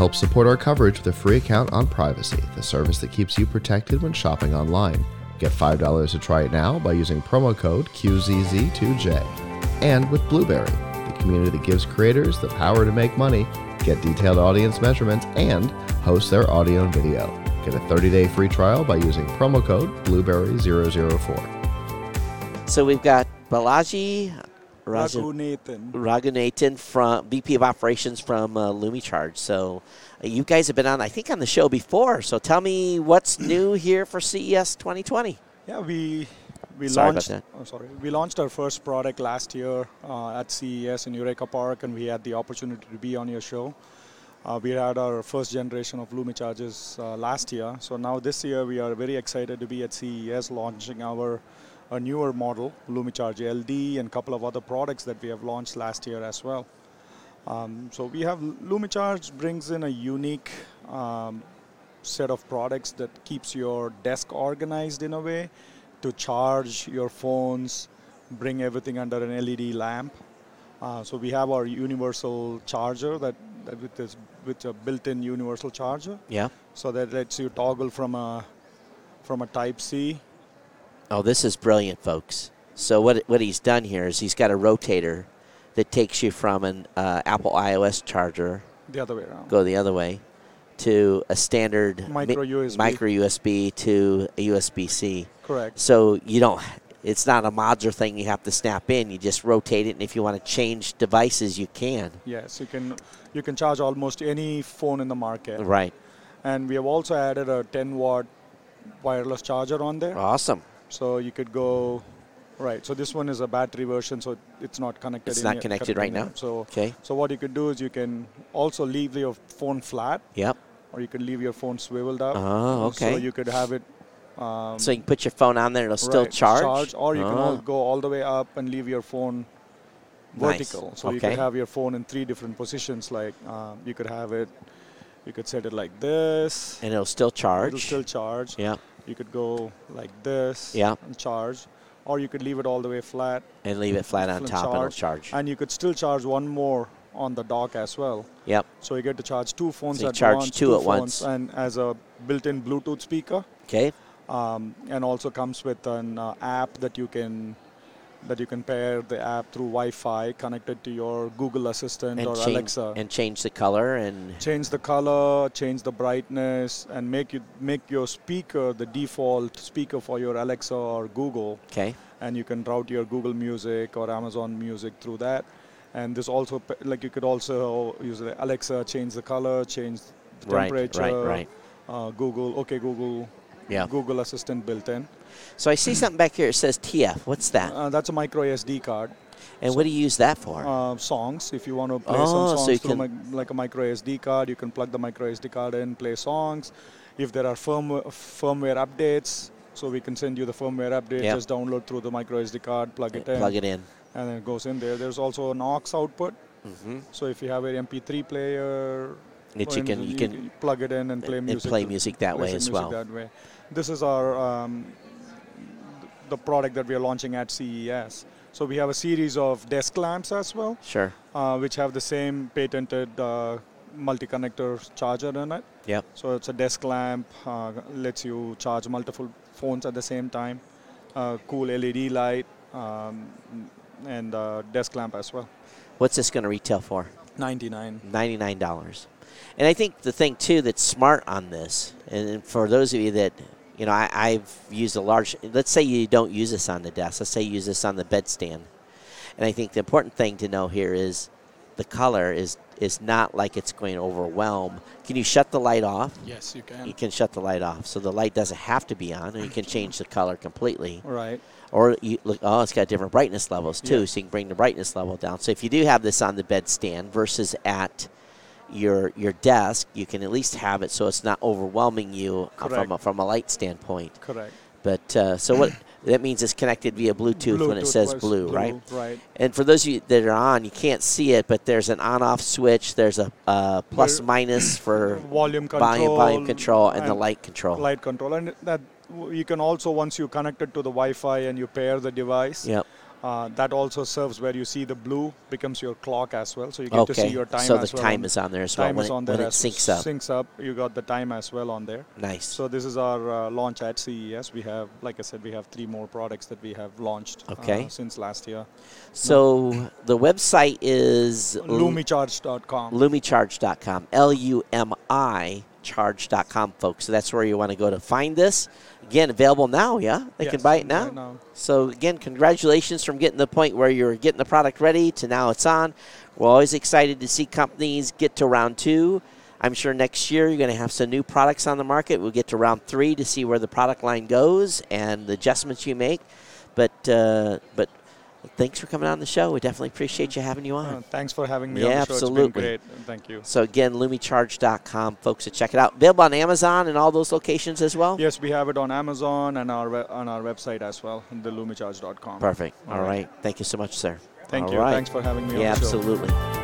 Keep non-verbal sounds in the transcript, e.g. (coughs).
Help support our coverage with a free account on Privacy, the service that keeps you protected when shopping online. Get $5 to try it now by using promo code QZZ2J. And with Blubrry, the community that gives creators the power to make money, get detailed audience measurements, and host their audio and video. Get a 30 day free trial by using promo code Blubrry004. So we've got Balaji Raghunathan. Raghunathan from VP of Operations from uh, LumiCharge. So uh, you guys have been on, I think, on the show before. So tell me what's (clears throat) new here for CES 2020. Yeah, we we Sorry launched. that. Oh, sorry. We launched our first product last year uh, at CES in Eureka Park, and we had the opportunity to be on your show. Uh, we had our first generation of Lumi chargers uh, last year, so now this year we are very excited to be at CES launching our a newer model, LumiCharge LD, and a couple of other products that we have launched last year as well. Um, so we have LumiCharge brings in a unique um, set of products that keeps your desk organized in a way to charge your phones, bring everything under an LED lamp. Uh, so we have our universal charger that, that with this with a built-in universal charger, Yeah. so that lets you toggle from a from a Type C. Oh, this is brilliant, folks. So what what he's done here is he's got a rotator that takes you from an uh, Apple iOS charger, The other way around. go the other way, to a standard mi- Micro USB. micro USB to a USB C. Correct. So you don't. It's not a modular thing you have to snap in. You just rotate it, and if you want to change devices, you can. Yes, you can you can charge almost any phone in the market. Right. And we have also added a 10 watt wireless charger on there. Awesome. So you could go, right. So this one is a battery version, so it's not connected. It's not connected right now? So, Okay. so what you could do is you can also leave your phone flat, Yep. or you could leave your phone swiveled up. Oh, okay. So you could have it. Um, So you can put your phone on there; it'll still right, charge. or you can all Oh. go all the way up and leave your phone vertical. Nice. So you Okay. could have your phone in three different positions. Like um, you could have it, you could set it like this. and it'll still charge. It'll still charge. yeah, You could go like this Yeah. and charge, or you could leave it all the way flat, and leave it flat on top, and it'll charge. charge. and you could still charge one more on the dock as well. Yep. So you get to charge two phones So you at charge once, two at phones, once. and as a built-in Bluetooth speaker, Okay. um, and also comes with an uh, app that you can that you can pair the app through Wi-Fi connected to your Google Assistant And or change Alexa. and change the color and change the color, change the brightness, and make you make your speaker the default speaker for your Alexa or Google, okay. and you can route your Google Music or Amazon Music through that. And this also like you could also use Alexa, change the color, change the Right. temperature. Right. Right. Uh, Google, okay, Google. Yeah. Google Assistant built in. So I see something back here. It says TF. What's that? Uh, that's a micro SD card. And what do you use that for? Uh, songs. If you want to play Oh, some so songs you through mi- like a micro SD card, you can plug the micro SD card in, play songs. If there are firmware, firmware updates, so we can send you the firmware update. Yep. Just download through the micro SD card, plug it in, Plug it in. and then it goes in there. There's also an aux output. hmm So if you have an MP3 player, That or you can you can plug it in and play and music. play music that way as well. That way. This is our um, the product that we are launching at CES. So we have a series of desk lamps as well, Sure. uh, which have the same patented uh, multi-connector charger in it. Yep. So it's a desk lamp, uh, lets you charge multiple phones at the same time. Uh, cool LED light um, and uh, desk lamp as well. What's this going to retail for? 99. ninety-nine dollars. And I think the thing too that's smart on this, and for those of you that you know, I, I've used a large. Let's say you don't use this on the desk. Let's say you use this on the bedstand. And I think the important thing to know here is the color is is not like it's going to overwhelm. Can you shut the light off? Yes, you can. You can. shut the light off, so the light doesn't have to be on, or you can change the color completely. Right. Or you look, oh, it's got different brightness levels too, Yeah. so you can bring the brightness level down. So if you do have this on the bedstand versus at your your desk, you can at least have it so it's not overwhelming you uh, from a, from a light standpoint. Correct. But uh, so what (clears throat) that means it's connected via Bluetooth, when it says was blue, right? Right. And for those of you that are on, you can't see it, but there's an on-off switch. There's a uh, minus for (coughs) Volume control. volume, volume control and, the light control. light control and that you can also once you connect it to the wi-fi and you pair the device Yep. Uh, that also serves where you see the blue becomes your clock as well, so you get to see your time So the well. time is on there as well time when is it- on there when it syncs up. Syncs up. You got the time as well on there. Nice. So this is our uh, launch at CES. We have, like I said, we have three more products that we have launched uh, since last year. So the website is Lumicharge.com. lumicharge.com. L U M I charge.com, folks. So that's where you want to go to find this. Again, available now, yeah? They can buy it now? right now. So, again, congratulations from getting the point where you're getting the product ready to now it's on. We're always excited to see companies get to round two. I'm sure next year you're going to have some new products on the market. We'll get to round three to see where the product line goes and the adjustments you make. But, uh, but thanks for coming on the show. We definitely appreciate you having you on. Uh, thanks for having me Yeah, on the show. absolutely. It's been great. Thank you. So again, lumicharge.com, folks, to check it out. Available on Amazon and all those locations as well. Yes, we have it on Amazon and our on our website as well, the lumicharge.com. Perfect. All All right. right. Thank you so much, sir. Thank All you. right. Thanks for having me Yeah, on the show. absolutely.